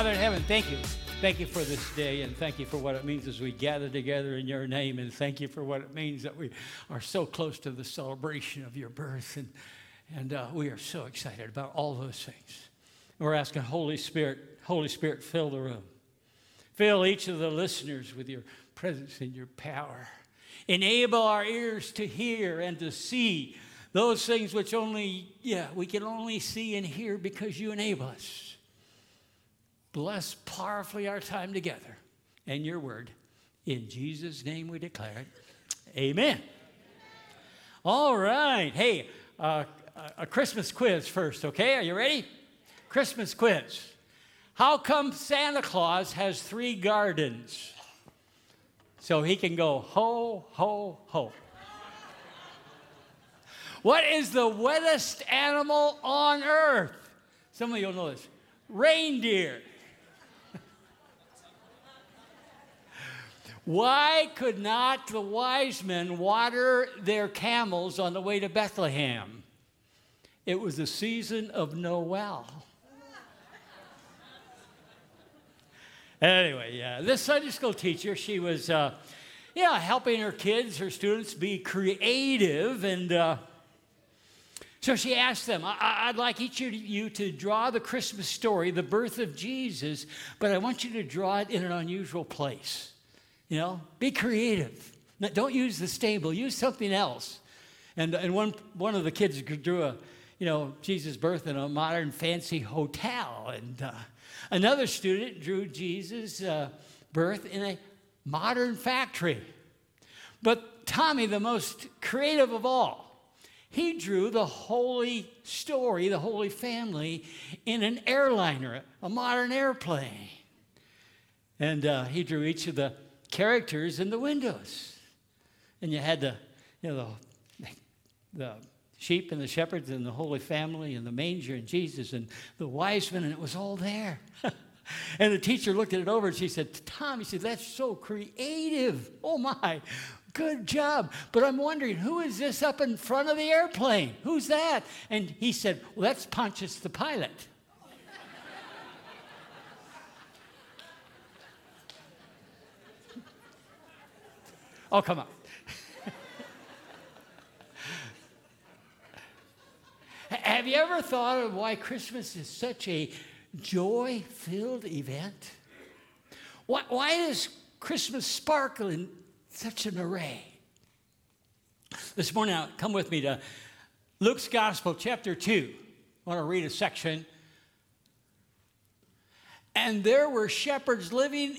Father in heaven, thank you. Thank you for this day, and thank you for what it means as we gather together in your name, and thank you for what it means that we are so close to the celebration of your birth, and, and uh, we are so excited about all those things. we're asking Holy Spirit, Holy Spirit, fill the room. Fill each of the listeners with your presence and your power. Enable our ears to hear and to see those things which only, yeah, we can only see and hear because you enable us. Bless powerfully our time together and your word. In Jesus' name we declare it. Amen. All right. Hey, uh, a Christmas quiz first, okay? Are you ready? Christmas quiz. How come Santa Claus has three gardens? So he can go ho, ho, ho. What is the wettest animal on earth? Some of you will know this. Reindeer. Why could not the wise men water their camels on the way to Bethlehem? It was the season of Noel. anyway, yeah, this Sunday school teacher, she was, uh, yeah, helping her kids, her students, be creative. And uh, so she asked them, I- would like each of you to draw the Christmas story, the birth of Jesus, but I want you to draw it in an unusual place. You know, be creative. Don't use the stable, use something else. And, and one, one of the kids drew a, you know, Jesus' birth in a modern fancy hotel. And uh, another student drew Jesus' uh, birth in a modern factory. But Tommy, the most creative of all, he drew the holy story, the holy family, in an airliner, a modern airplane. And uh, he drew each of the characters in the windows. And you had the, you know, the, the sheep and the shepherds and the Holy Family and the manger and Jesus and the wise men, and it was all there. and the teacher looked at it over and she said, Tom, he said, that's so creative. Oh my, good job. But I'm wondering, who is this up in front of the airplane? Who's that? And he said, well, that's Pontius the pilot. Oh, come on. Have you ever thought of why Christmas is such a joy filled event? Why, why does Christmas sparkle in such an array? This morning, uh, come with me to Luke's Gospel, chapter 2. I want to read a section. And there were shepherds living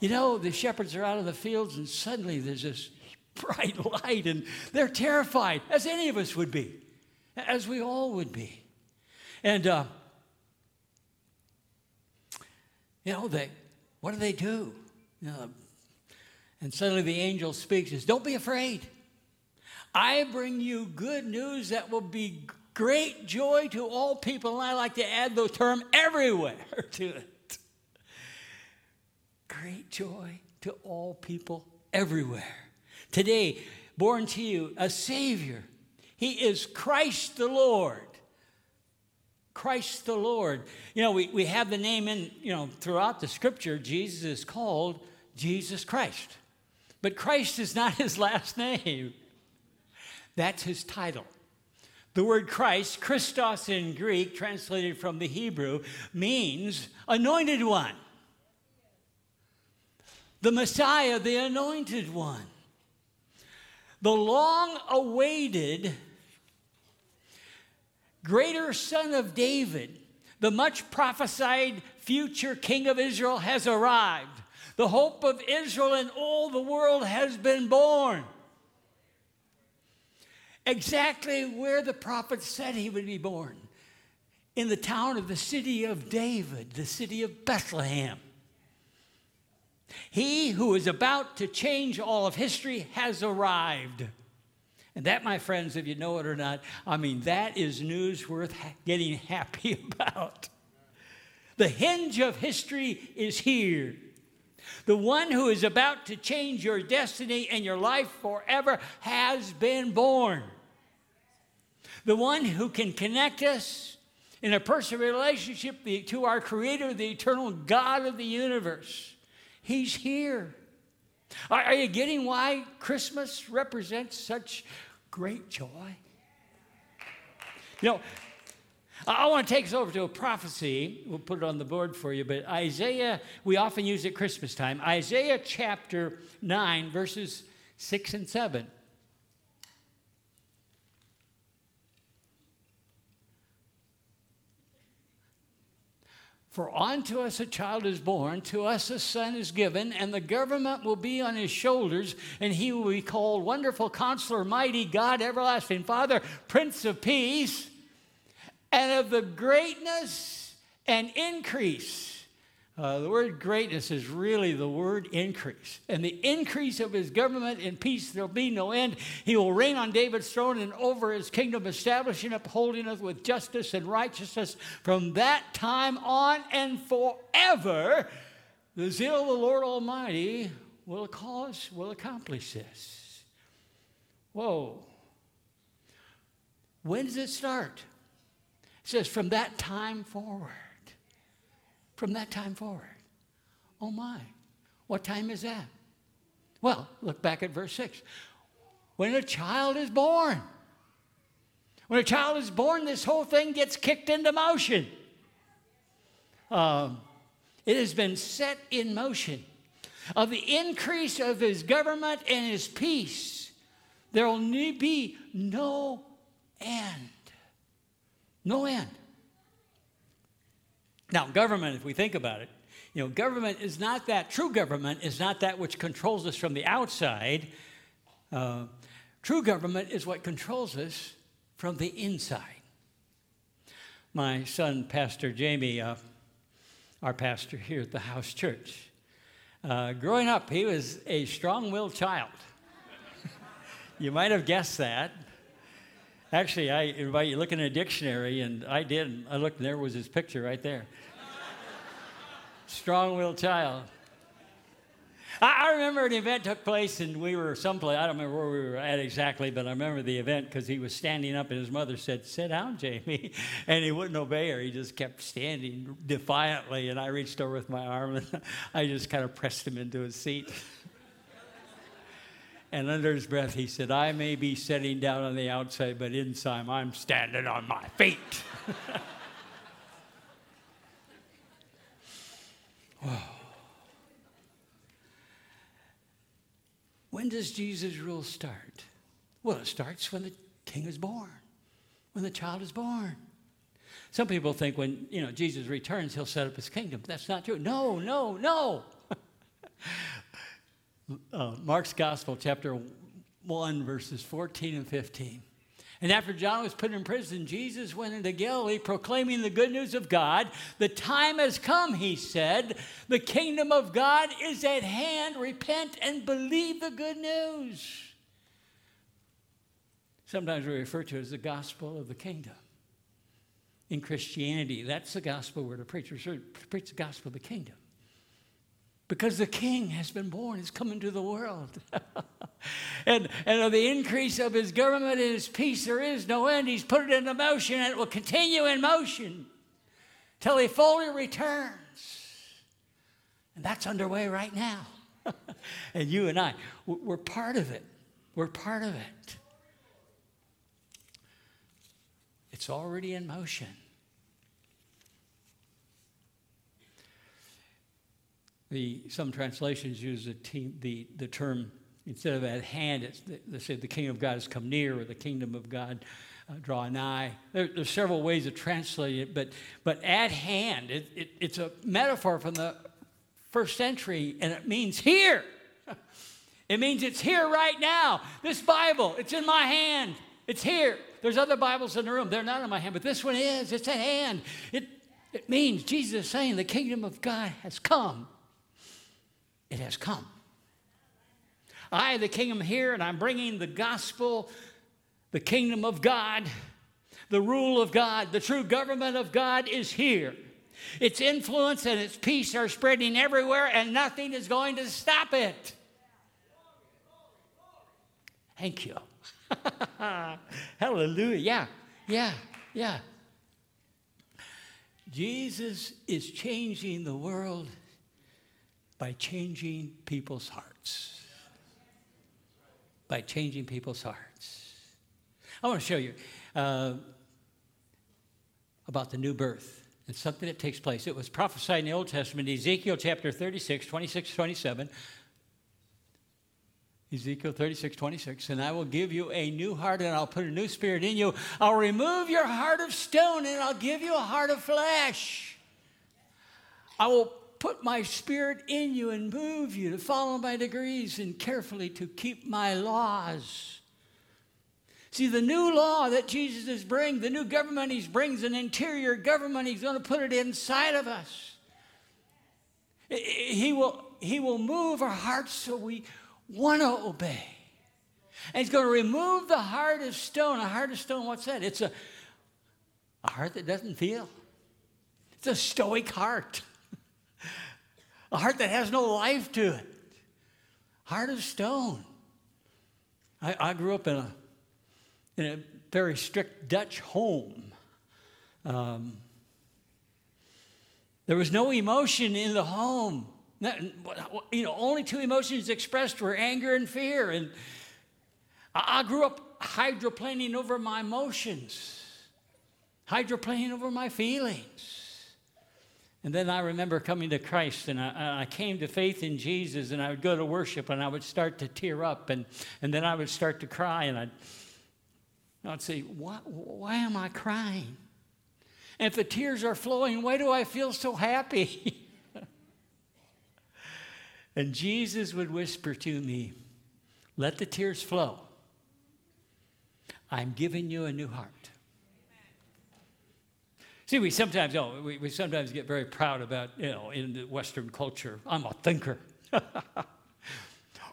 you know, the shepherds are out of the fields, and suddenly there's this bright light, and they're terrified, as any of us would be, as we all would be. And, uh, you know, they, what do they do? And suddenly the angel speaks, says, Don't be afraid. I bring you good news that will be great joy to all people. And I like to add the term everywhere to it great joy to all people everywhere. Today, born to you a Savior. He is Christ the Lord. Christ the Lord. You know, we, we have the name in, you know, throughout the scripture, Jesus is called Jesus Christ. But Christ is not his last name, that's his title. The word Christ, Christos in Greek, translated from the Hebrew, means anointed one the Messiah, the anointed one. The long awaited greater son of David, the much prophesied future king of Israel, has arrived. The hope of Israel and all the world has been born. Exactly where the prophet said he would be born in the town of the city of David, the city of Bethlehem. He who is about to change all of history has arrived. And that, my friends, if you know it or not, I mean, that is news worth getting happy about. The hinge of history is here. The one who is about to change your destiny and your life forever has been born. The one who can connect us in a personal relationship to our Creator, the eternal God of the universe. He's here. Are, you getting why Christmas represents such great joy? You know, I want to take us over to a prophecy. We'll put it on the board for you, but Isaiah, we often use at Christmas time. Isaiah chapter 9, verses 6 and 7. For unto us a child is born, to us a son is given, and the government will be on his shoulders, and he will be called Wonderful Counselor, Mighty God, Everlasting Father, Prince of Peace, and of the greatness and increase uh, the word greatness is really the word increase. And the increase of his government and peace, there'll be no end. He will reign on David's throne and over his kingdom, establishing, upholding it with justice and righteousness from that time on and forever. The zeal of the Lord Almighty will cause, will accomplish this. Whoa. When does it start? It says, from that time forward from that time forward. Oh my, what time is that? Well, look back at verse 6. When a child is born, when a child is born, this whole thing gets kicked into motion. Um, it has been set in motion. Of the increase of his government and his peace, there will be no end. No end. Now, government, if we think about it, you know, government is not that, true government is not that which controls us from the outside. Uh, true government is what controls us from the inside. My son, Pastor Jamie, uh, our pastor here at the house church, uh, growing up, he was a strong willed child. you might have guessed that. Actually, I invite you look in a dictionary, and I did. I looked, and there was his picture right there. Strong willed child. I, I, remember an event took place, and we were someplace. I don't remember where we were at exactly, but I remember the event because he was standing up, and his mother said, Sit down, Jamie. And he wouldn't obey her. He just kept standing defiantly, and I reached over with my arm, and I just kind of pressed him into his seat. And under his breath, he said, I may be sitting down on the outside, but inside I'm standing on my feet. when does Jesus' rule start? Well, it starts when the king is born, when the child is born. Some people think when you know Jesus returns, he'll set up his kingdom. That's not true. No, no, no. uh, Mark's Gospel, chapter 1, verses 14 and 15. And after John was put in prison, Jesus went into Galilee proclaiming the good news of God. The time has come, he said. The kingdom of God is at hand. Repent and believe the good news. Sometimes we refer to it as the gospel of the kingdom. In Christianity, that's the gospel where the to preach. Preach the gospel of the kingdom because the king has been born, he's come into the world. and, and of the increase of his government and his peace, there is no end. He's put it into motion and it will continue in motion till he fully returns. And that's underway right now. and you and I, we're part of it. We're part of it. It's already in motion. The, some translations use the, team, the, the term, instead of at hand, it's the, they say the kingdom of God has come near or the kingdom of God uh, draw nigh. There, there's several ways of translating it, but, but at hand, it, it, it's a metaphor from the first century, and it means here. It means it's here right now. This Bible, it's in my hand. It's here. There's other Bibles in the room. They're not in my hand, but this one is. It's at hand. It, it means Jesus is saying the kingdom of God has come. It has come. I, the kingdom, here, and I'm bringing the gospel, the kingdom of God, the rule of God, the true government of God is here. Its influence and its peace are spreading everywhere, and nothing is going to stop it. Thank you. Hallelujah. Yeah, yeah, yeah. Jesus is changing the world by changing people's hearts. By changing people's hearts. I want to show you uh, about the new birth. and something that takes place. It was prophesied in the Old Testament, Ezekiel chapter 36, 26, 27. Ezekiel 36, 26, and I will give you a new heart and I'll put a new spirit in you. I'll remove your heart of stone and I'll give you a heart of flesh. I will put my spirit in you and move you to follow my degrees and carefully to keep my laws. See, the new law that Jesus is bringing, the new government he brings, an interior government, he's going to put it inside of us. He will, he will move our hearts so we want to obey. And he's going to remove the heart of stone. A heart of stone, what's that? It's a, a heart that doesn't feel. It's a stoic heart. A heart that has no life to it. Heart of stone. I, I grew up in a, in a very strict Dutch home. Um, there was no emotion in the home. You know, only two emotions expressed were anger and fear. And I grew up hydroplaning over my emotions, hydroplaning over my feelings. And then I remember coming to Christ and I, I, came to faith in Jesus and I would go to worship and I would start to tear up and, and then I would start to cry and I'd, I'd say, why, why am I crying? And if the tears are flowing, why do I feel so happy? And Jesus would whisper to me, Let the tears flow. I'm giving you a new heart. See, we sometimes, oh, we, we sometimes get very proud about, you know, in the Western culture, I'm a thinker. I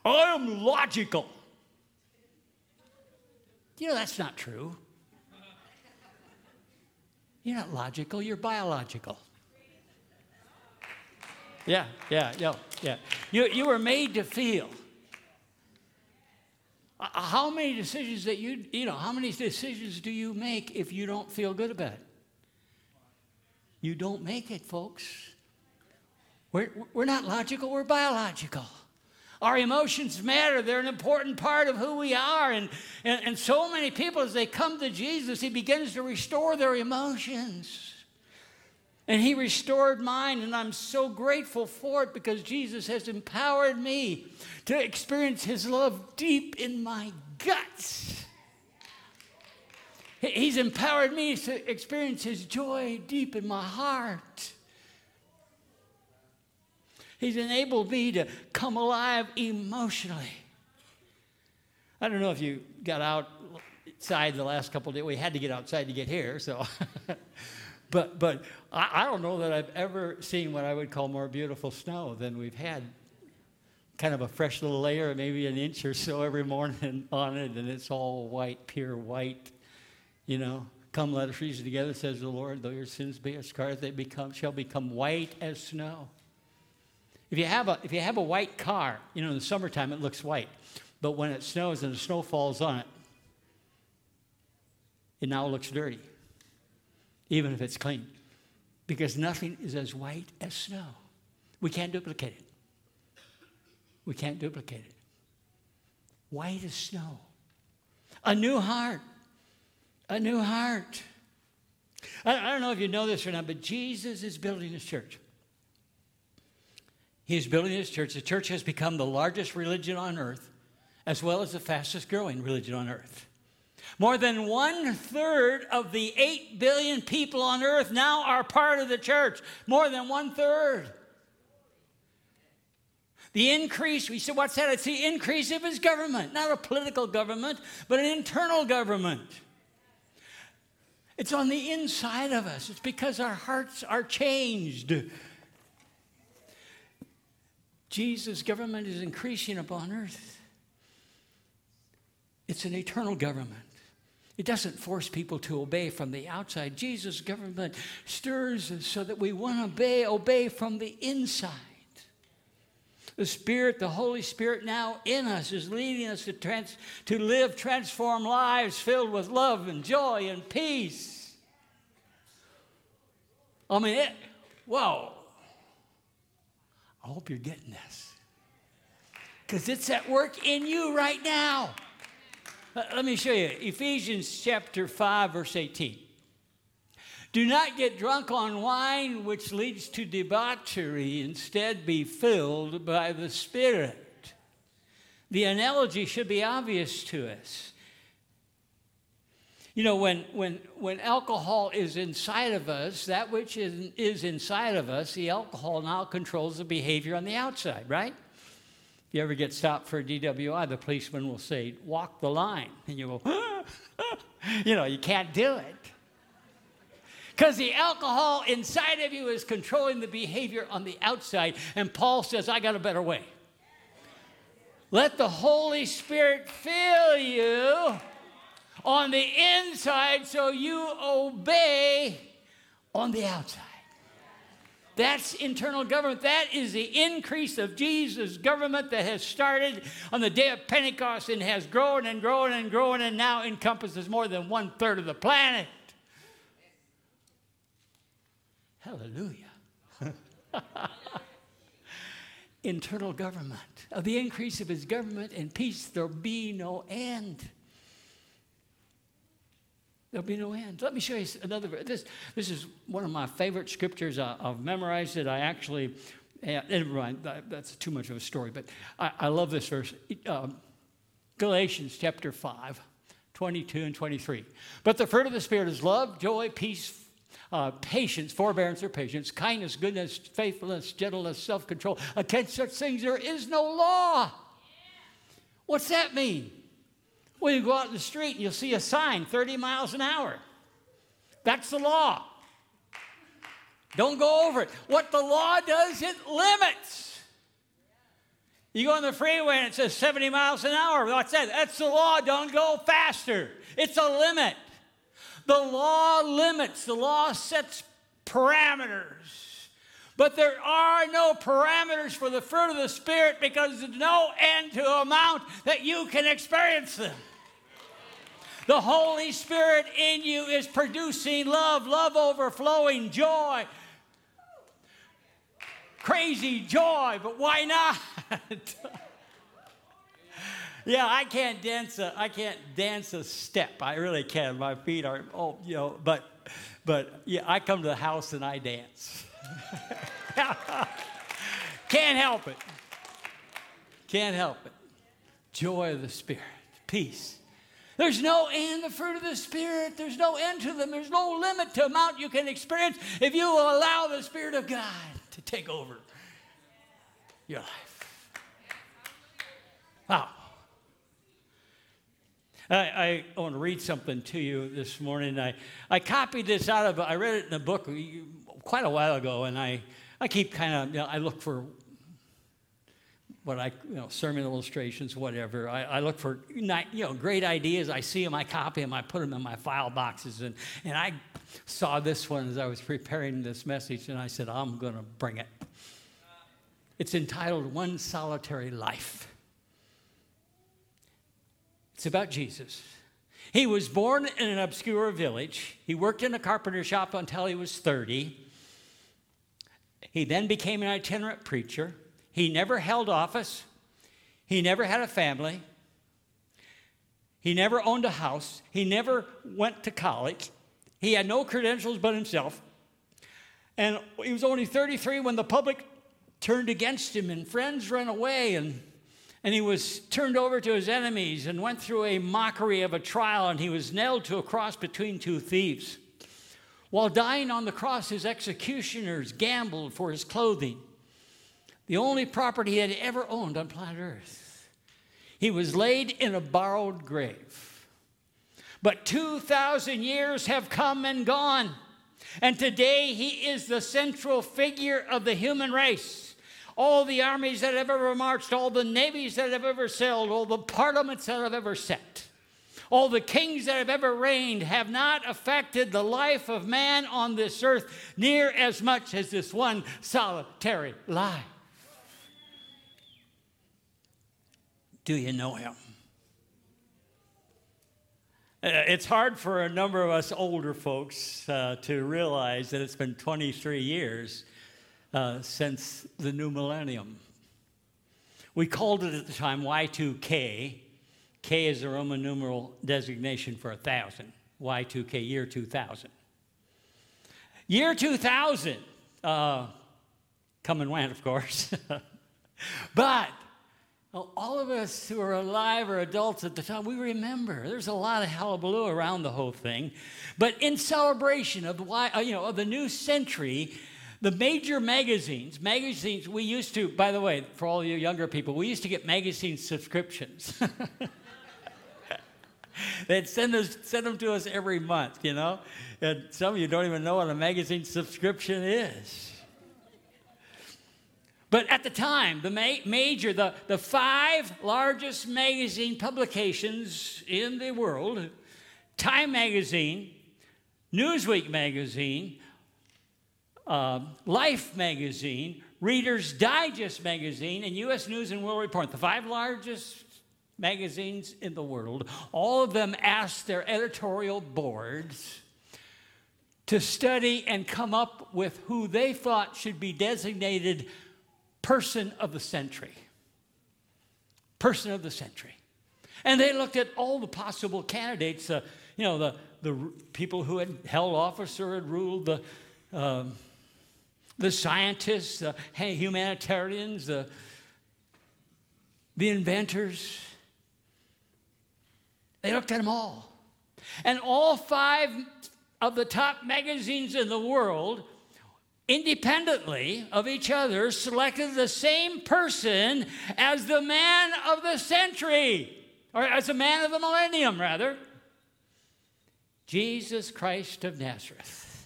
am logical. You know, that's not true. You're not logical, you're biological. Yeah, yeah, yeah, yeah. You, you were made to feel. Uh, how many decisions that you, you know, how many decisions do you make if you don't feel good about it? You don't make it, folks. We're, we're not logical, we're biological. Our emotions matter. They're an important part of who we are. And, and, and so many people, as they come to Jesus, He begins to restore their emotions. And He restored mine, and I'm so grateful for it because Jesus has empowered me to experience His love deep in my guts. He's empowered me to experience His joy deep in my heart. He's enabled me to come alive emotionally. I don't know if you got outside the last couple days. We had to get outside to get here, so. But, but I, I don't know that I've ever seen what I would call more beautiful snow than we've had. Kind of a fresh little layer, maybe an inch or so every morning on it, and it's all white, pure white. You know, come let us reason together, says the Lord. Though your sins be as scarlet, they become shall become white as snow. If you have a if you have a white car, you know, in the summertime it looks white, but when it snows and the snow falls on it, it now looks dirty even if it's clean, because nothing is as white as snow. We can't duplicate it. We can't duplicate it. White as snow. A new heart. A new heart. I, I don't know if you know this or not, but Jesus is building his church. He is building his church. The church has become the largest religion on earth, as well as the fastest growing religion on earth. More than one third of the 8 billion people on earth now are part of the church. More than one third. The increase, we said, what's that? It's the increase of his government, not a political government, but an internal government. It's on the inside of us. It's because our hearts are changed. Jesus' government is increasing upon earth. It's an eternal government. It doesn't force people to obey from the outside. Jesus' government stirs us so that we want to obey, obey from the inside. The Spirit, the Holy Spirit now in us is leading us to, trans, to live transformed lives filled with love and joy and peace. I mean, it, whoa. I hope you're getting this. Because it's at work in you right now. Let me show you Ephesians chapter 5, verse 18. Do not get drunk on wine, which leads to debauchery. Instead, be filled by the Spirit. The analogy should be obvious to us. You know, when, when, when alcohol is inside of us, that which is, is inside of us, the alcohol now controls the behavior on the outside, right? If you ever get stopped for a DWI, the policeman will say, walk the line. And you go, you know, you can't do it. Because the alcohol inside of you is controlling the behavior on the outside. And Paul says, I got a better way. Let the Holy Spirit fill you on the inside so you obey on the outside. That's internal government. That is the increase of Jesus' government that has started on the day of Pentecost and has grown and grown and grown and now encompasses more than one third of the planet. Hallelujah. internal government. Of the increase of his government and peace, there'll be no end. There'll be no end. Let me show you another. This, this is one of my favorite scriptures. I, have memorized it. I actually, yeah, never mind, that, that's too much of a story, but I, I love this verse. Um, Galatians chapter 5, 22 and 23. But the fruit of the Spirit is love, joy, peace, uh, patience, forbearance or patience, kindness, goodness, faithfulness, gentleness, self control. Against such things there is no law. What's that mean? Well, you go out in the street and you'll see a sign 30 miles an hour. That's the law. Don't go over it. What the law does, it limits. You go on the freeway and it says 70 miles an hour. What's that? That's the law. Don't go faster. It's a limit. The law limits, the law sets parameters. But there are no parameters for the fruit of the Spirit because there's no end to amount that you can experience them. The Holy Spirit in you is producing love, love overflowing, joy, crazy joy, but why not? yeah, I can't dance a I can't dance a step. I really can. My feet are oh, you know, but but yeah, I come to the house and I dance. Can't help it. Can't help it. Joy of the Spirit, peace. There's no end the fruit of the Spirit. There's no end to them. There's no limit to amount you can experience if you will allow the Spirit of God to take over your life. Wow. I, I, want to read something to you this morning. I, I copied this out of, I read it in a book quite a while ago, and I, I keep kind of, you know, I look for what I, you know, sermon illustrations, whatever. I, I look for, you know, great ideas. I see them, I copy them, I put them in my file boxes. And, and I saw this one as I was preparing this message, and I said, I'm going to bring it. It's entitled One Solitary Life. It's about Jesus. He was born in an obscure village. He worked in a carpenter shop until he was 30. He then became an itinerant preacher. He never held office. He never had a family. He never owned a house. He never went to college. He had no credentials but himself. And he was only 33 when the public turned against him and friends ran away and And he was turned over to his enemies and went through a mockery of a trial, and he was nailed to a cross between two thieves. While dying on the cross, his executioners gambled for his clothing, the only property he had ever owned on planet Earth. He was laid in a borrowed grave. But 2,000 years have come and gone, and today he is the central figure of the human race. All the armies that have ever marched, all the navies that have ever sailed, all the parliaments that have ever set all the kings that have ever reigned have not affected the life of man on this earth near as much as this one solitary life. Do you know him? Uh, it's hard for a number of us older folks uh, to realize that it's been 23 years uh, since the new millennium. We called it at the time Y2K, K is the Roman numeral designation for a thousand. Y2K, year 2000. Year 2000, uh, come and went, of course. but all of us who are alive or adults at the time, we remember. There's a lot of hullabaloo around the whole thing. But in celebration of, why, uh, you know, of the new century, the major magazines, magazines we used to, by the way, for all you younger people, we used to get magazine subscriptions. They'd send, us, send them to us every month, you know? And some of you don't even know what a magazine subscription is. But at the time, the ma- major, the, the five largest magazine publications in the world Time Magazine, Newsweek Magazine, uh, Life Magazine, Reader's Digest Magazine, and U.S. News and World Report, the five largest magazines in the world, all of them asked their editorial boards to study and come up with who they thought should be designated person of the century. Person of the century. And they looked at all the possible candidates, uh, you know, the, the people who had held office or had ruled, the, um, the scientists, the humanitarians, the, the inventors, they looked at them all. And all five of the top magazines in the world, independently of each other, selected the same person as the man of the century, or as the man of the millennium, rather Jesus Christ of Nazareth.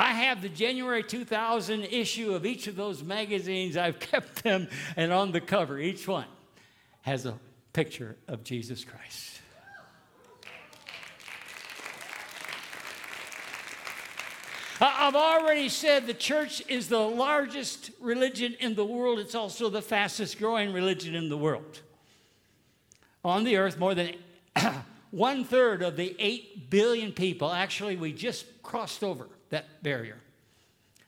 I have the January 2000 issue of each of those magazines. I've kept them, and on the cover, each one has a picture of Jesus Christ. I've already said the church is the largest religion in the world. It's also the fastest growing religion in the world. On the earth, more than one third of the 8 billion people, actually, we just crossed over that barrier.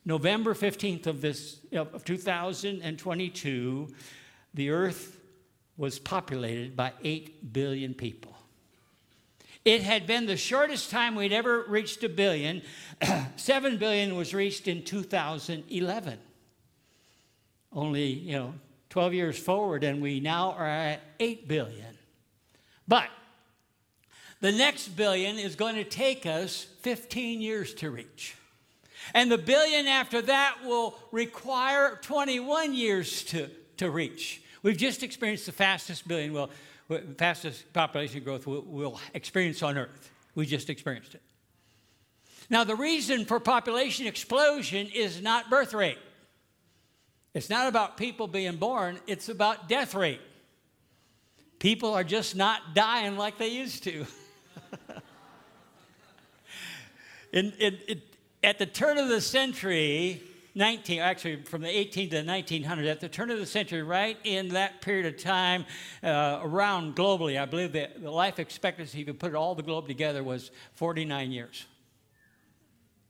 November 15th of this of 2022, the earth was populated by 8 billion people. It had been the shortest time we'd ever reached a billion. 7 billion was reached in 2011. Only, you know, 12 years forward, and we now are at 8 billion. But the next billion is going to take us 15 years to reach. And the billion after that will require 21 years to, to reach. We've just experienced the fastest billion, well, fastest population growth we'll, we'll experience on Earth. We just experienced it. Now, the reason for population explosion is not birth rate. It's not about people being born, it's about death rate. People are just not dying like they used to. in, in, in, at the turn of the century, 19, actually from the 18 to the 1900s, at the turn of the century, right in that period of time, uh, around globally, I believe that the life expectancy, if you put all the globe together, was 49 years.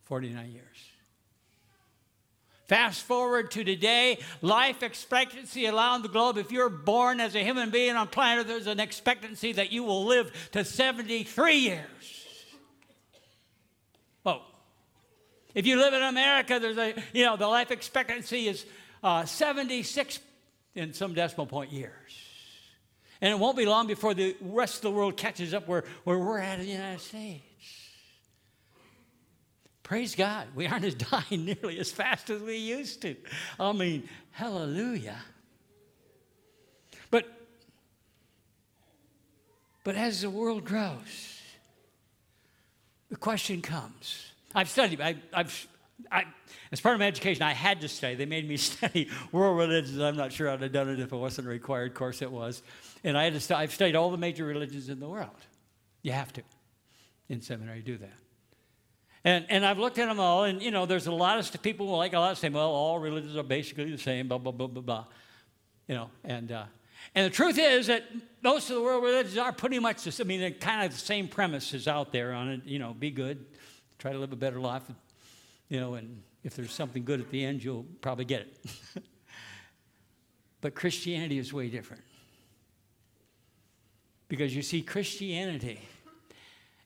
49 years. Fast forward to today, life expectancy around the globe, if you're born as a human being on planet, there's an expectancy that you will live to 73 years. If you live in America, there's a, you know, the life expectancy is uh, 76 in some decimal point years. And it won't be long before the rest of the world catches up where, where we're at in the United States. Praise God, we aren't as dying nearly as fast as we used to. I mean, hallelujah. But, but as the world grows, the question comes. I've studied, I, I've, I, as part of my education, I had to study. They made me study world religions. I'm not sure I'd have done it if it wasn't a required course. It was, and I had to. I've studied all the major religions in the world. You have to, in seminary, do that. And, and I've looked at them all, and you know, there's a lot of people like a lot of say, well, all religions are basically the same, blah blah blah blah blah, you know. And uh, and the truth is that most of the world religions are pretty much the same. I mean, they're kind of the same premises out there on it. You know, be good, try to live a better life, you know, and if there's something good at the end, you'll probably get it. but Christianity is way different. Because you see, Christianity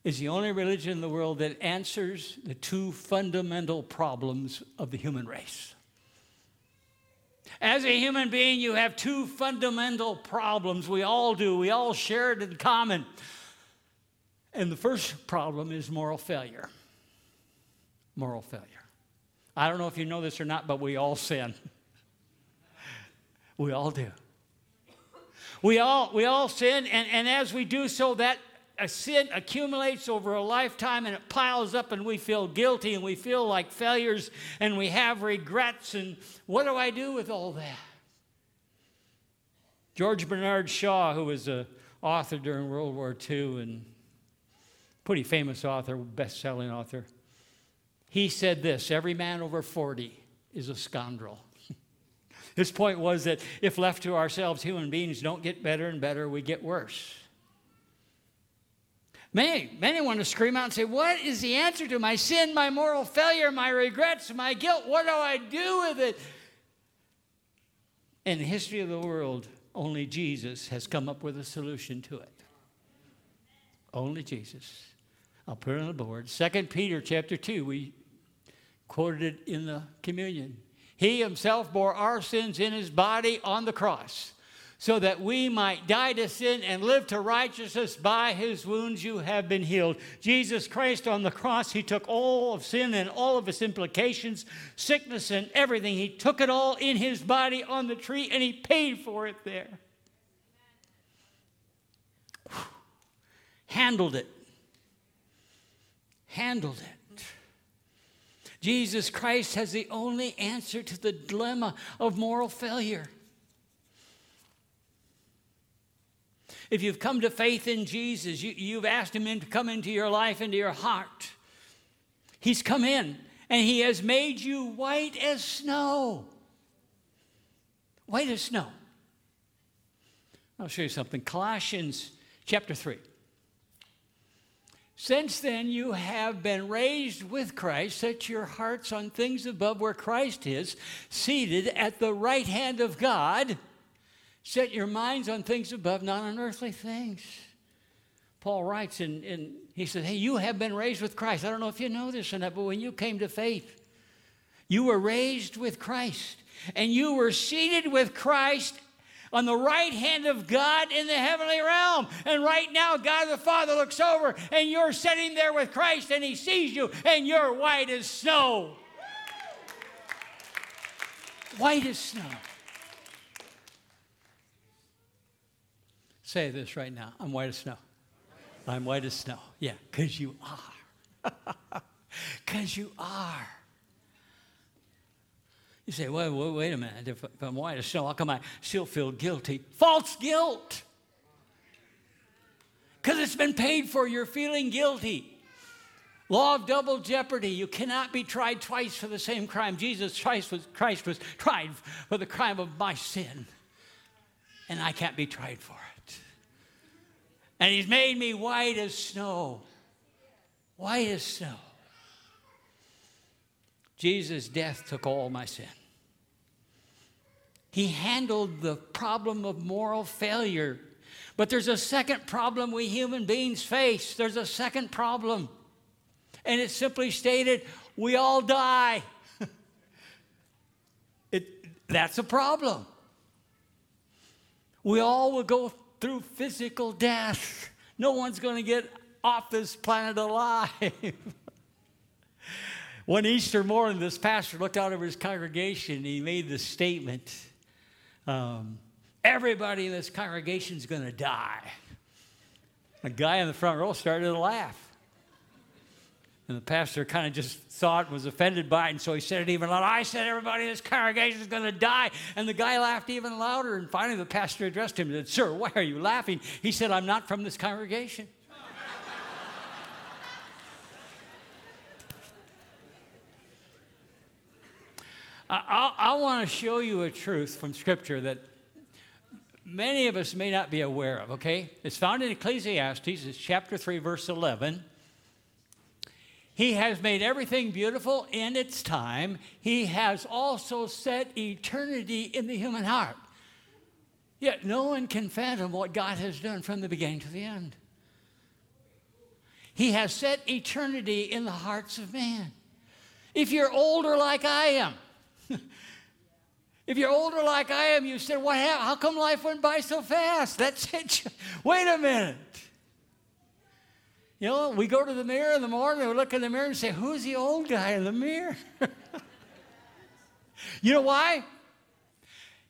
is the only religion in the world that answers the two fundamental problems of the human race. As a human being, you have two fundamental problems. We all do, we all share it in common. And the first problem is moral failure. Moral failure. I don't know if you know this or not, but we all sin. we all do. We all, we all sin, and, and as we do so, that a sin accumulates over a lifetime and it piles up and we feel guilty and we feel like failures and we have regrets and what do I do with all that? George Bernard Shaw, who was an author during World War II and pretty famous author, best-selling author, he said this, every man over 40 is a scoundrel. His point was that if left to ourselves, human beings don't get better and better, we get worse. Many, many want to scream out and say, What is the answer to my sin, my moral failure, my regrets, my guilt? What do I do with it? In the history of the world, only Jesus has come up with a solution to it. Only Jesus. I'll put it on the board. 2 Peter chapter 2, we quoted in the communion. He himself bore our sins in his body on the cross so that we might die to sin and live to righteousness. By his wounds you have been healed. Jesus Christ on the cross, he took all of sin and all of its implications, sickness and everything. He took it all in his body on the tree and he paid for it there. Handled it. Handled it. Jesus Christ has the only answer to the dilemma of moral failure. If you've come to faith in Jesus, you, have asked Him in to come into your life, into your heart. He's come in and He has made you white as snow. White as snow. I'll show you something. Colossians chapter 3. Since then you have been raised with Christ, set your hearts on things above where Christ is, seated at the right hand of God. Set your minds on things above, not on earthly things. Paul writes, and, he said, Hey, you have been raised with Christ. I don't know if you know this or not, but when you came to faith, you were raised with Christ, and you were seated with Christ on the right hand of God in the heavenly realm. And right now, God the Father looks over, and you're sitting there with Christ, and He sees you, and you're white as snow. White as snow. Say this right now. I'm white as snow. I'm white as snow. Yeah, because you are. Because you are. You say, wait, wait, wait a minute. If, if I'm white as snow, how come I still feel guilty? False guilt. Because it's been paid for. You're feeling guilty. Law of double jeopardy. You cannot be tried twice for the same crime. Jesus Christ was, Christ was tried for the crime of my sin, and I can't be tried for it. And he's made me white as snow. White as snow. Jesus' death took all my sin. He handled the problem of moral failure. But there's a second problem we human beings face. There's a second problem. And it's simply stated we all die. it, that's a problem. we all will go through physical death. No one's going to get off this planet alive. One Easter morning, this pastor looked out over his congregation and he made the statement um, Everybody in this congregation is going to die. A guy in the front row started to laugh. And the pastor kind of just saw it, was offended by it, and so he said it even louder. I said everybody in this congregation is going to die. And the guy laughed even louder. And finally, the pastor addressed him and said, Sir, why are you laughing? He said, I'm not from this congregation. I, I, want to show you a truth from Scripture that many of us may not be aware of, okay? It's found in Ecclesiastes, it's chapter 3, verse 11. He has made everything beautiful in its time. He has also set eternity in the human heart. Yet no one can fathom what God has done from the beginning to the end. He has set eternity in the hearts of man. If you're older like I am, if you're older like I am, you said, What? How come life went by so fast? That's it. Wait a minute. You know, we go to the mirror in the morning we look in the mirror and say, Who's the old guy in the mirror? you know why?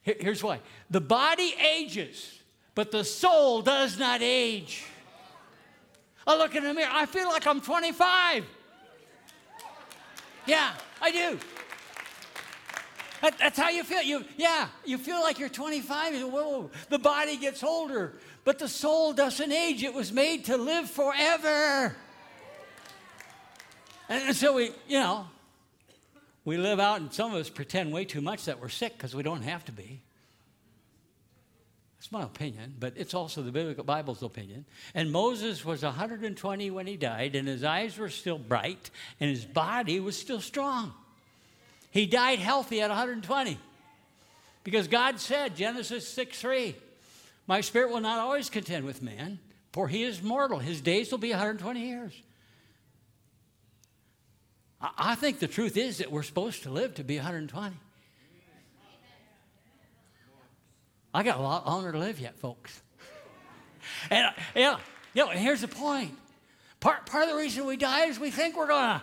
Here's why the body ages, but the soul does not age. I look in the mirror, I feel like I'm 25. Yeah, I do. That, that's how you feel. You, yeah, you feel like you're 25. You Whoa, the body gets older, but the soul doesn't age. It was made to live forever. And so we, you know, we live out, and some of us pretend way too much that we're sick because we don't have to be. That's my opinion, but it's also the biblical Bible's opinion. And Moses was 120 when he died, and his eyes were still bright, and his body was still strong. He died healthy at 120 because God said, Genesis 6 3, My spirit will not always contend with man, for he is mortal. His days will be 120 years. I think the truth is that we're supposed to live to be 120. I got a lot longer to live yet, folks. and yeah, you know, here's the point. Part, part of the reason we die is we think we're gonna.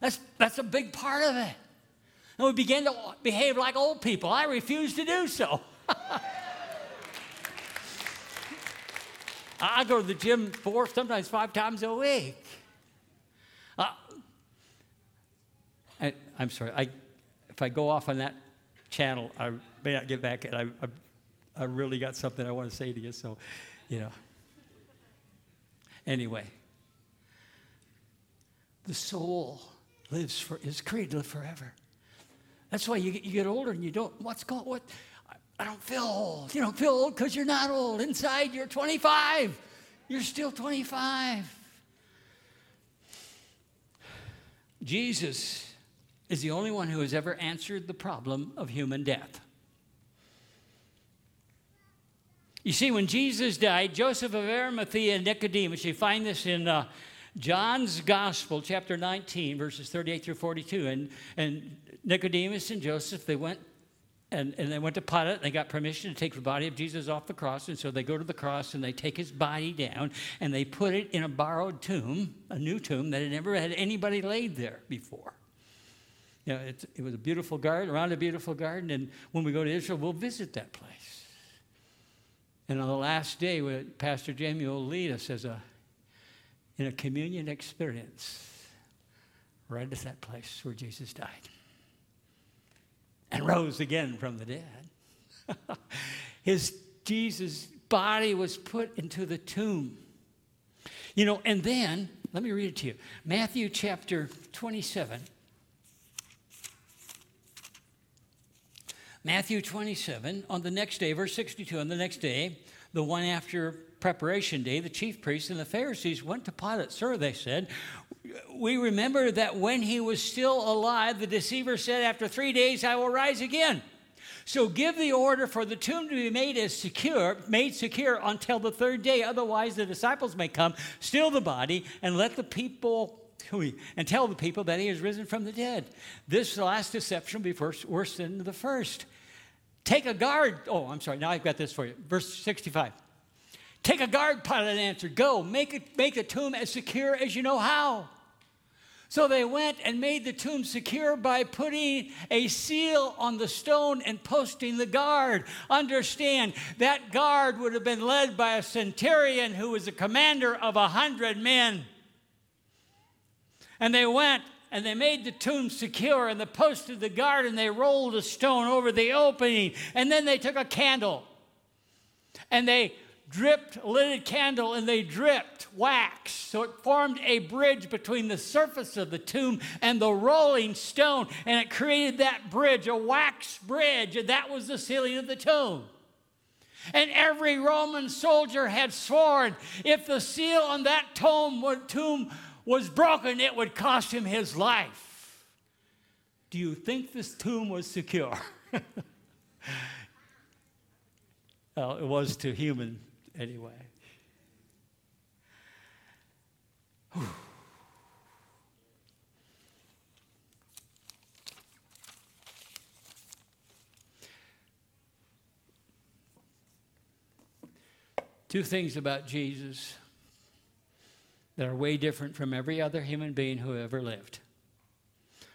That's, that's a big part of it. And we begin to behave like old people. I refuse to do so. I go to the gym four, sometimes five times a week. Uh, I, am sorry. I, if I go off on that channel, I may not get back. And I, I, I really got something I want to say to you. So, you know. Anyway, the soul lives for is created to live forever. That's why you, you get older and you don't. What's going? What? I don't feel old. You don't feel old because you're not old. Inside, you're 25. You're still 25. Jesus is the only one who has ever answered the problem of human death. You see, when Jesus died, Joseph of Arimathea and Nicodemus, you find this in uh, John's Gospel, chapter 19, verses 38 through 42. And, and Nicodemus and Joseph, they went and, and they went to Pilate. They got permission to take the body of Jesus off the cross. And so they go to the cross and they take his body down and they put it in a borrowed tomb, a new tomb that had never had anybody laid there before. You know, it, it was a beautiful garden, around a beautiful garden. And when we go to Israel, we'll visit that place. And on the last day, Pastor Jamie will lead us as a in a communion experience right at that place where Jesus died and rose again from the dead. His Jesus' body was put into the tomb. You know, and then, let me read it to you Matthew chapter 27. Matthew 27, on the next day, verse 62, on the next day, the one after preparation day, the chief priests and the Pharisees went to Pilate. Sir, they said, we remember that when he was still alive, the deceiver said, After three days I will rise again. So give the order for the tomb to be made as secure, made secure until the third day. Otherwise, the disciples may come, steal the body, and let the people and tell the people that he has risen from the dead. This last deception will be worse than the first. Take a guard. Oh, I'm sorry. Now I've got this for you. Verse 65. Take a guard, Pilate answered. Go, make, it, make the tomb as secure as you know how. So they went and made the tomb secure by putting a seal on the stone and posting the guard. Understand, that guard would have been led by a centurion who was a commander of a hundred men. And they went and they made the tomb secure and they posted the guard and they rolled a stone over the opening. And then they took a candle and they dripped lighted candle and they dripped wax. So it formed a bridge between the surface of the tomb and the rolling stone. And it created that bridge, a wax bridge. And that was the ceiling of the tomb. And every Roman soldier had sworn if the seal on that tomb, tomb was broken, it would cost him his life. Do you think this tomb was secure? well, it was to human anyway. Two things about Jesus that are way different from every other human being who ever lived.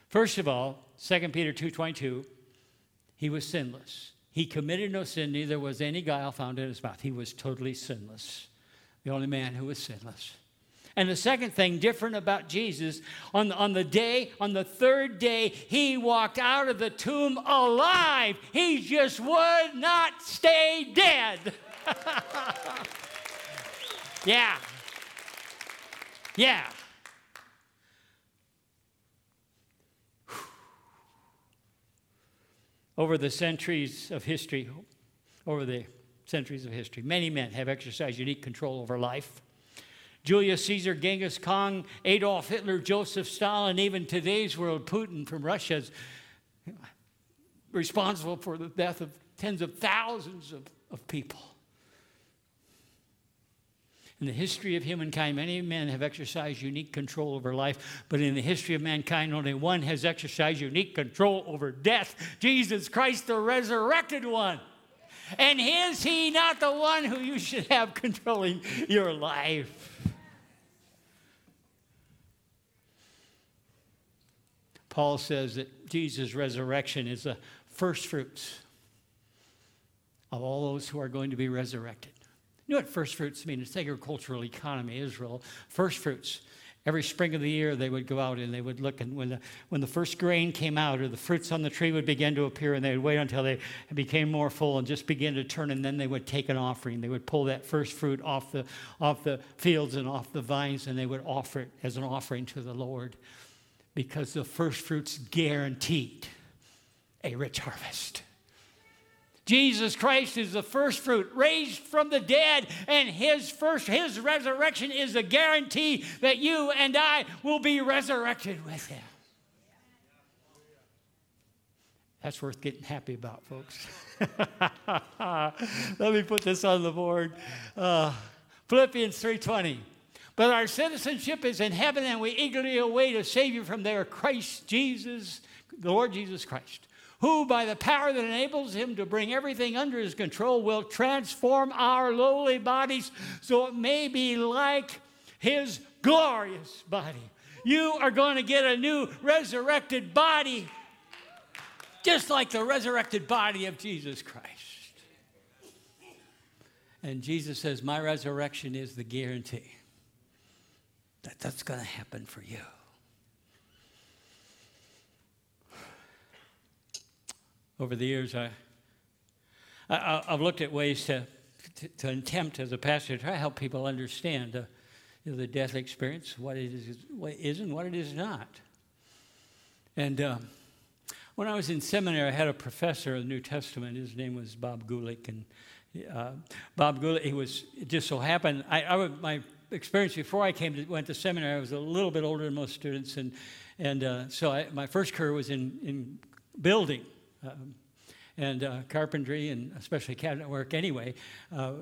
First of all, 2 Peter 2:22, he was sinless. He committed no sin, neither was any guile found in his mouth. He was totally sinless, the only man who was sinless. And the second thing different about Jesus, on the, on the day, on the third day, he walked out of the tomb alive. He just would not stay dead. yeah. Yeah. Over the centuries of history, over the centuries of history, many men have exercised unique control over life. Julius Caesar, Genghis Khan, Adolf Hitler, Joseph Stalin, even today's world, Putin from Russia is responsible for the death of tens of thousands of, of people. In the history of humankind, many men have exercised unique control over life, but in the history of mankind, only one has exercised unique control over death Jesus Christ, the resurrected one. And is he not the one who you should have controlling your life? Paul says that Jesus' resurrection is the first fruits of all those who are going to be resurrected. You know what first fruits mean? It's agricultural economy, Israel. First fruits. Every spring of the year, they would go out and they would look, and when the, when the first grain came out or the fruits on the tree would begin to appear, and they would wait until they became more full and just begin to turn, and then they would take an offering. They would pull that first fruit off the, off the fields and off the vines, and they would offer it as an offering to the Lord because the first fruits guaranteed a rich harvest. Jesus Christ is the first fruit, raised from the dead, and his first his resurrection is a guarantee that you and I will be resurrected with him. That's worth getting happy about, folks. Let me put this on the board. Uh, Philippians 3:20. But our citizenship is in heaven, and we eagerly await a Savior from there, Christ Jesus, the Lord Jesus Christ who, by the power that enables him to bring everything under his control, will transform our lowly bodies so it may be like his glorious body. You are going to get a new resurrected body, just like the resurrected body of Jesus Christ. And Jesus says, My resurrection is the guarantee that that's going to happen for you. Over the years, I, I, have looked at ways to, to, to, attempt as a pastor to try to help people understand you know, the death experience, what it is, what is and what it is not. And um, when I was in seminary, I had a professor of the New Testament. His name was Bob Guelich. And uh, Bob Guelich, he was, it just so happened, I, I my experience before I came to, went to seminary, I was a little bit older than most students. And, and uh, so I, my first career was in, in building um, and uh, carpentry and especially cabinet work anyway. Uh,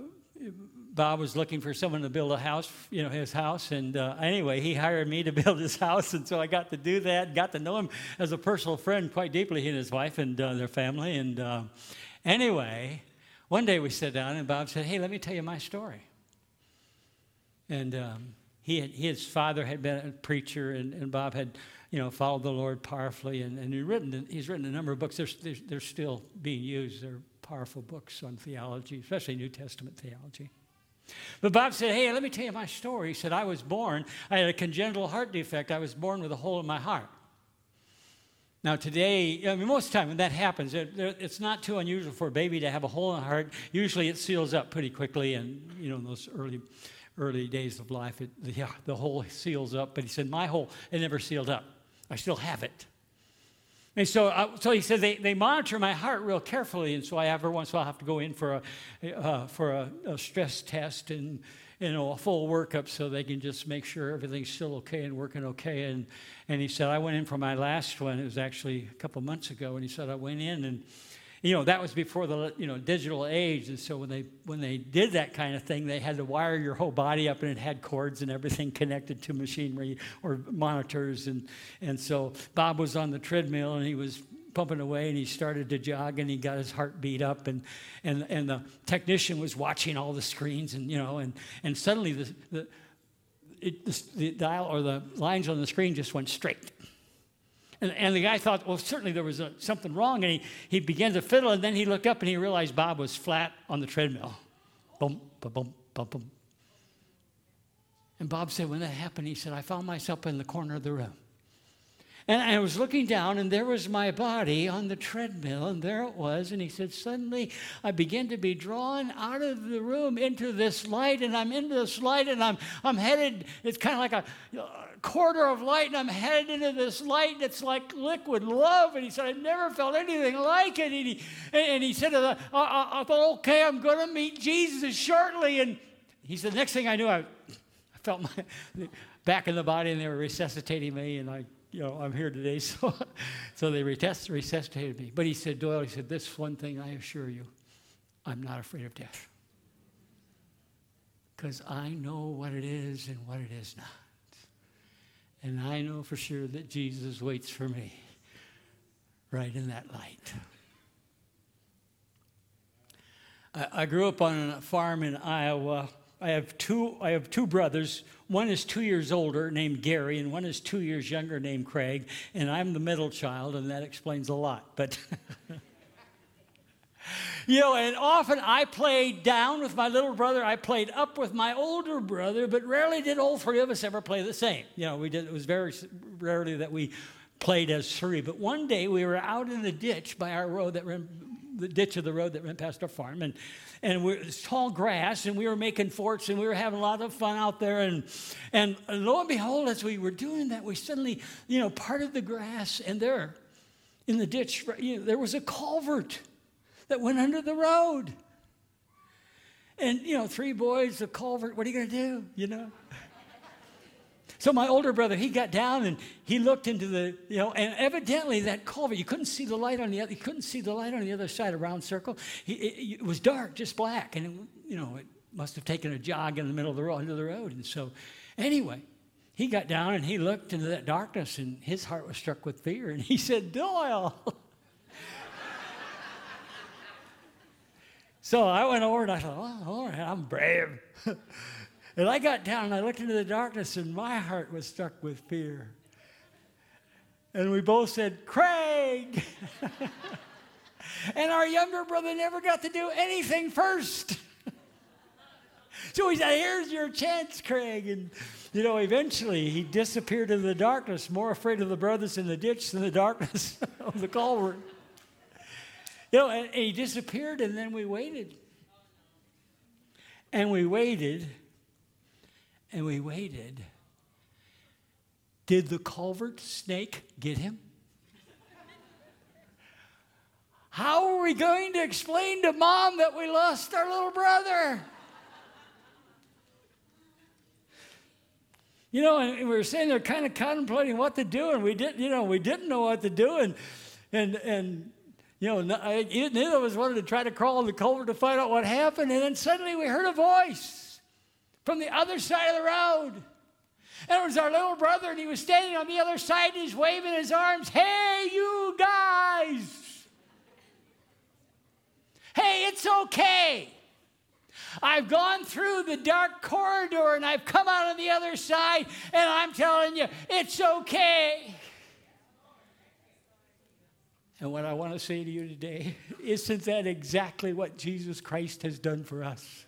Bob was looking for someone to build a house, you know, his house. And uh, anyway, he hired me to build his house. And so I got to do that, got to know him as a personal friend quite deeply, he and his wife and uh, their family. And, uh, Anyway, one day we sat down and Bob said, Hey, let me tell you my story. And um, he had, his father had been a preacher, and, and Bob had you know, followed the Lord powerfully. And, and he written, he's written a number of books. They're, they're, they're still being used. They're powerful books on theology, especially New Testament theology. But Bob said, Hey, let me tell you my story. He said, I was born, I had a congenital heart defect. I was born with a hole in my heart. Now, today, I mean, most of the time when that happens, it, it's not too unusual for a baby to have a hole in the heart. Usually it seals up pretty quickly, and, you know, in those early, early days of life, it, the, the hole seals up. But he said, My hole, it never sealed up. I still have it. And so, uh, so he said they, they monitor my heart real carefully, and so I every once in a while have to go in for a uh, for a, a, stress test and you know a full workup so they can just make sure everything's still okay and working okay. And and he said I went in for my last one. It was actually a couple months ago, and he said I went in and you know that was before the you know digital age. And so when they when they did that kind of thing they had to wire your whole body up and it had cords and everything connected to machinery or monitors. And and so bob was on the treadmill and he was pumping away and he started to jog and he got his heart beat up. And and and the technician was watching all the screens and you know and and suddenly the the, it, the, the dial or the lines on the screen just went straight and, and the guy thought, well, certainly there was a, something wrong. And he, he began to fiddle, and then he looked up and he realized Bob was flat on the treadmill. Boom, boom, boom, boom, boom. And Bob said, when that happened, he said, I found myself in the corner of the room. And I was looking down, and there was my body on the treadmill, and there it was. And he said, Suddenly I began to be drawn out of the room into this light, and I'm into this light, and I'm, I'm headed, it's kind of like a, quarter of light, and I'm headed into this light that's like liquid love. And he said, I never felt anything like it. And he, and he said, I, I, I thought, okay, I'm going to meet Jesus shortly. And he said, next thing I knew, I, I felt my back in the body, and they were resuscitating me, and I you know, I'm here today, so, so they resuscitated me. But he said, Doyal, he said, this one thing I assure you, I'm not afraid of death. Because I know what it is and what it is not. And I know for sure that Jesus waits for me right in that light. I, I grew up on a farm in Iowa. I have two, I have two brothers. One is two years older, named Gary, and one is two years younger, named Craig. And I'm the middle child, and that explains a lot. But You know, and often I played down with my little brother. I played up with my older brother, but rarely did all three of us ever play the same. You know, we did, it was very rarely that we played as three. But one day we were out in the ditch by our road that ran, the ditch of the road that ran past our farm, and and we, it's tall grass, and we were making forts, and we were having a lot of fun out there, and and lo and behold, as we were doing that, we suddenly, you know, parted the grass, and there, in the ditch, you know, there was a culvert that went under the road. And, you know, three boys, a culvert, what are you going to do, you know? So my older brother, he got down and he looked into the, you know, and evidently that culvert, you couldn't see the light on the other, you couldn't see the light on the other side, a round circle. He, it, it, was dark, just black, and it, you know, it must have taken a jog in the middle of the road, under the road. And so, anyway, he got down and he looked into that darkness, and his heart was struck with fear, and he said, Doyal. So I went over and I thought, oh, Lord, I'm brave. and I got down and I looked into the darkness and my heart was struck with fear. And we both said, Craig. and our younger brother never got to do anything first. so he said, Here's your chance, Craig. And, you know, eventually he disappeared into the darkness, more afraid of the brothers in the ditch than the darkness of the culvert. You know, and, he disappeared, and then we waited. And we waited, and we waited. Did the culvert snake get him? How are we going to explain to mom that we lost our little brother? You know, and we were sitting there kind of contemplating what to do, and we didn't, you know, we didn't know what to do, and and and you know, neither of us wanted to try to crawl in the culvert to find out what happened. And then suddenly we heard a voice from the other side of the road. And it was our little brother, and he was standing on the other side, and he's waving his arms. Hey, you guys! Hey, it's okay. I've gone through the dark corridor and I've come out on the other side, and I'm telling you, it's okay. And what I want to say to you today, isn't that exactly what Jesus Christ has done for us?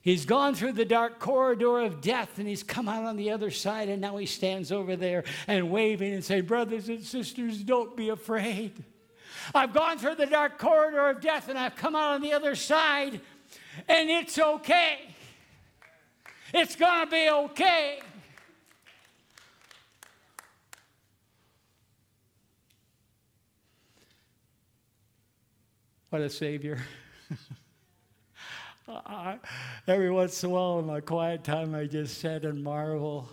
He's gone through the dark corridor of death and he's come out on the other side, and now he stands over there and waving and saying, Brothers and sisters, don't be afraid. I've gone through the dark corridor of death and I've come out on the other side, and it's okay. It's going to be okay. What a Savior. I, every once in a while in my quiet time, I just sit and marvel.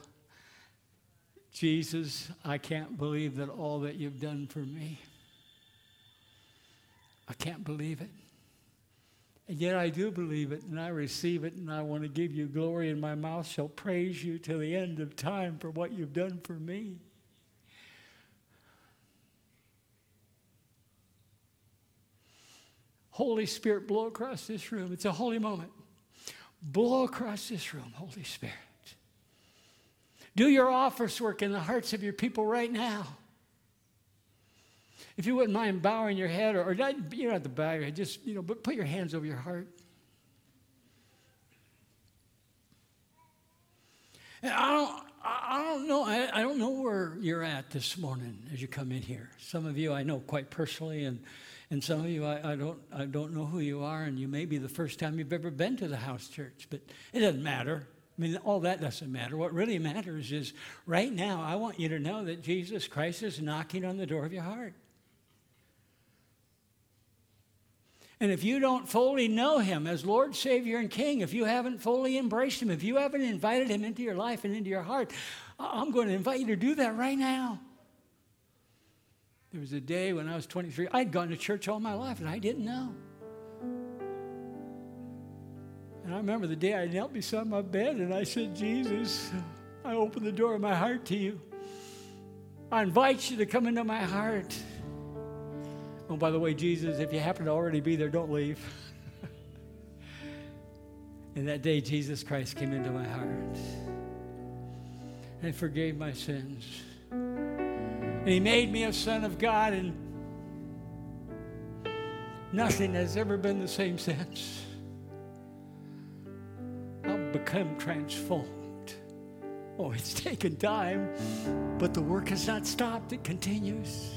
Jesus, I can't believe that all that you've done for me. I can't believe it. And yet I do believe it and I receive it and I want to give you glory and my mouth shall praise you till the end of time for what you've done for me. Holy Spirit, blow across this room. It's a holy moment. Blow across this room, Holy Spirit. Do your office work in the hearts of your people right now. If you wouldn't mind bowing your head, or, or not, you don't have to bow your head, just, you know, but put your hands over your heart. And I don't, I don't know. I, I don't know where you're at this morning as you come in here. Some of you I know quite personally, and, and some of you I, I, don't, I don't know who you are, and you may be the first time you've ever been to the house church, but it doesn't matter. I mean, all that doesn't matter. What really matters is right now, I want you to know that Jesus Christ is knocking on the door of your heart. And if you don't fully know Him as Lord, Savior, and King, if you haven't fully embraced Him, if you haven't invited Him into your life and into your heart, I'm going to invite you to do that right now. There was a day when I was 23, I'd gone to church all my life and I didn't know. And I remember the day I knelt beside my bed and I said, Jesus, I open the door of my heart to you. I invite you to come into my heart. Oh, by the way, Jesus, if you happen to already be there, don't leave. and that day, Jesus Christ came into my heart and forgave my sins. And he made me a son of God, and nothing has ever been the same since. I've become transformed. Oh, it's taken time, but the work has not stopped, it continues.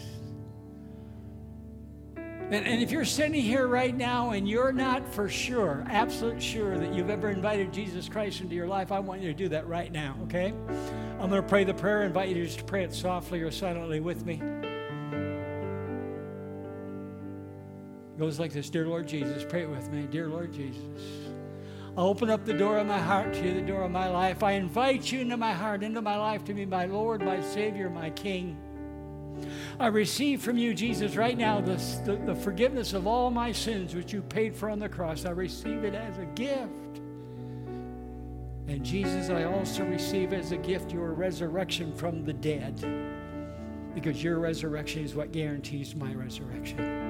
And, and, if you're sitting here right now and you're not for sure, absolute sure that you've ever invited Jesus Christ into your life, I want you to do that right now, okay? I'm going to pray the prayer. I invite you to pray it softly or silently with me. It goes like this Dear Lord Jesus, pray it with me. Dear Lord Jesus, I open up the door of my heart to you, the door of my life. I invite you into my heart, into my life to be my Lord, my Savior, my King. I receive from you, Jesus, right now the, the, the, forgiveness of all my sins which you paid for on the cross. I receive it as a gift. And Jesus, I also receive as a gift your resurrection from the dead. Because your resurrection is what guarantees my resurrection.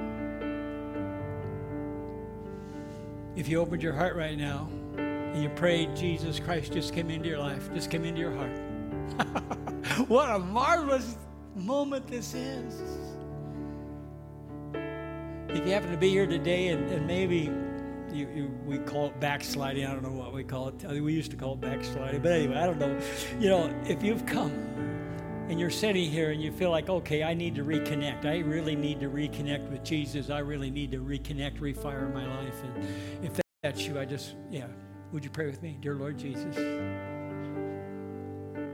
If you opened your heart right now and you prayed, Jesus Christ just came into your life, just came into your heart. what a marvelous moment this is. If you happen to be here today and, and maybe you, you, we call it backsliding, I don't know what we call it. We used to call it backsliding, but anyway, I don't know. You know, if you've come and you're sitting here and you feel like, okay, I need to reconnect. I really need to reconnect with Jesus. I really need to reconnect, refire my life. And if that's you, I just, yeah, would you pray with me? Dear Lord Jesus.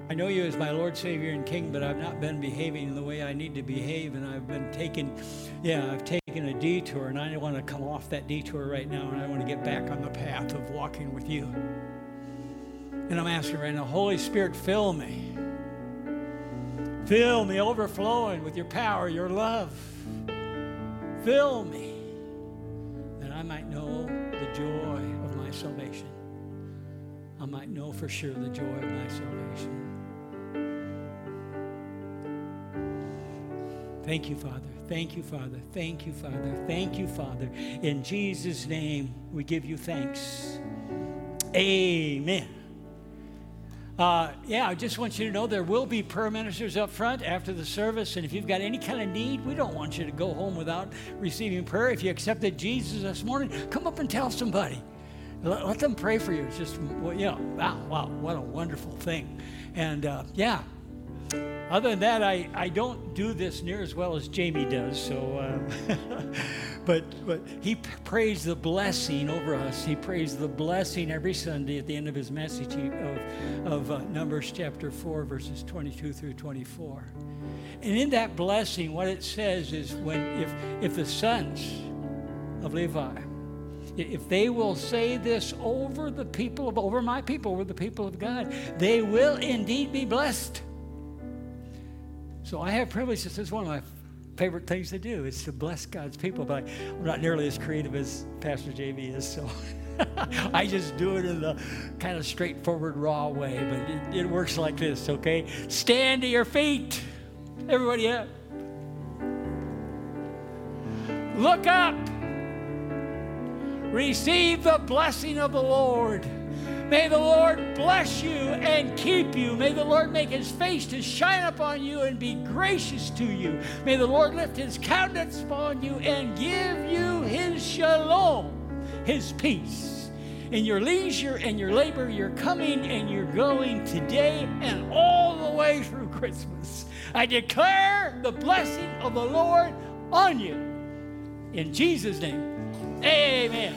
I know you as my Lord, Savior, and King, but I've not been behaving the way I need to behave, and I've been taking, yeah, I've taken a detour, and I want to come off that detour right now, and I want to get back on the path of walking with you. And I'm asking right now, Holy Spirit, fill me. Fill me overflowing with your power, your love. Fill me that I might know the joy of my salvation. I might know for sure the joy of my salvation. Thank you, Father. Thank you, Father. Thank you, Father. Thank you, Father. In Jesus' name, we give you thanks. Amen. Uh, yeah, I just want you to know there will be prayer ministers up front after the service. And if you've got any kind of need, we don't want you to go home without receiving prayer. If you accepted Jesus this morning, come up and tell somebody. Let, let them pray for you. It's just, well, you know, wow, wow, what a wonderful thing. And uh, yeah, other than that, I, I don't do this near as well as Jamie does. So, uh, but but he prays the blessing over us. He prays the blessing every Sunday at the end of his message of of uh, Numbers chapter four, verses twenty two through twenty four. And in that blessing, what it says is when if if the sons of Levi if they will say this over the people of over my people over the people of god they will indeed be blessed so I have privileges. Is one of my favorite things to do is to bless God's people, but I'm not nearly as creative as Pastor JB is. So I just do it in the kind of straightforward, raw way. But it, it works like this, okay? Stand to your feet. Everybody up. Look up. Receive the blessing of the Lord. May the Lord bless you and keep you. May the Lord make his face to shine upon you and be gracious to you. May the Lord lift his countenance upon you and give you his shalom, his peace. In your leisure and your labor, you're coming and you're going today and all the way through Christmas. I declare the blessing of the Lord on you. In Jesus' name, amen.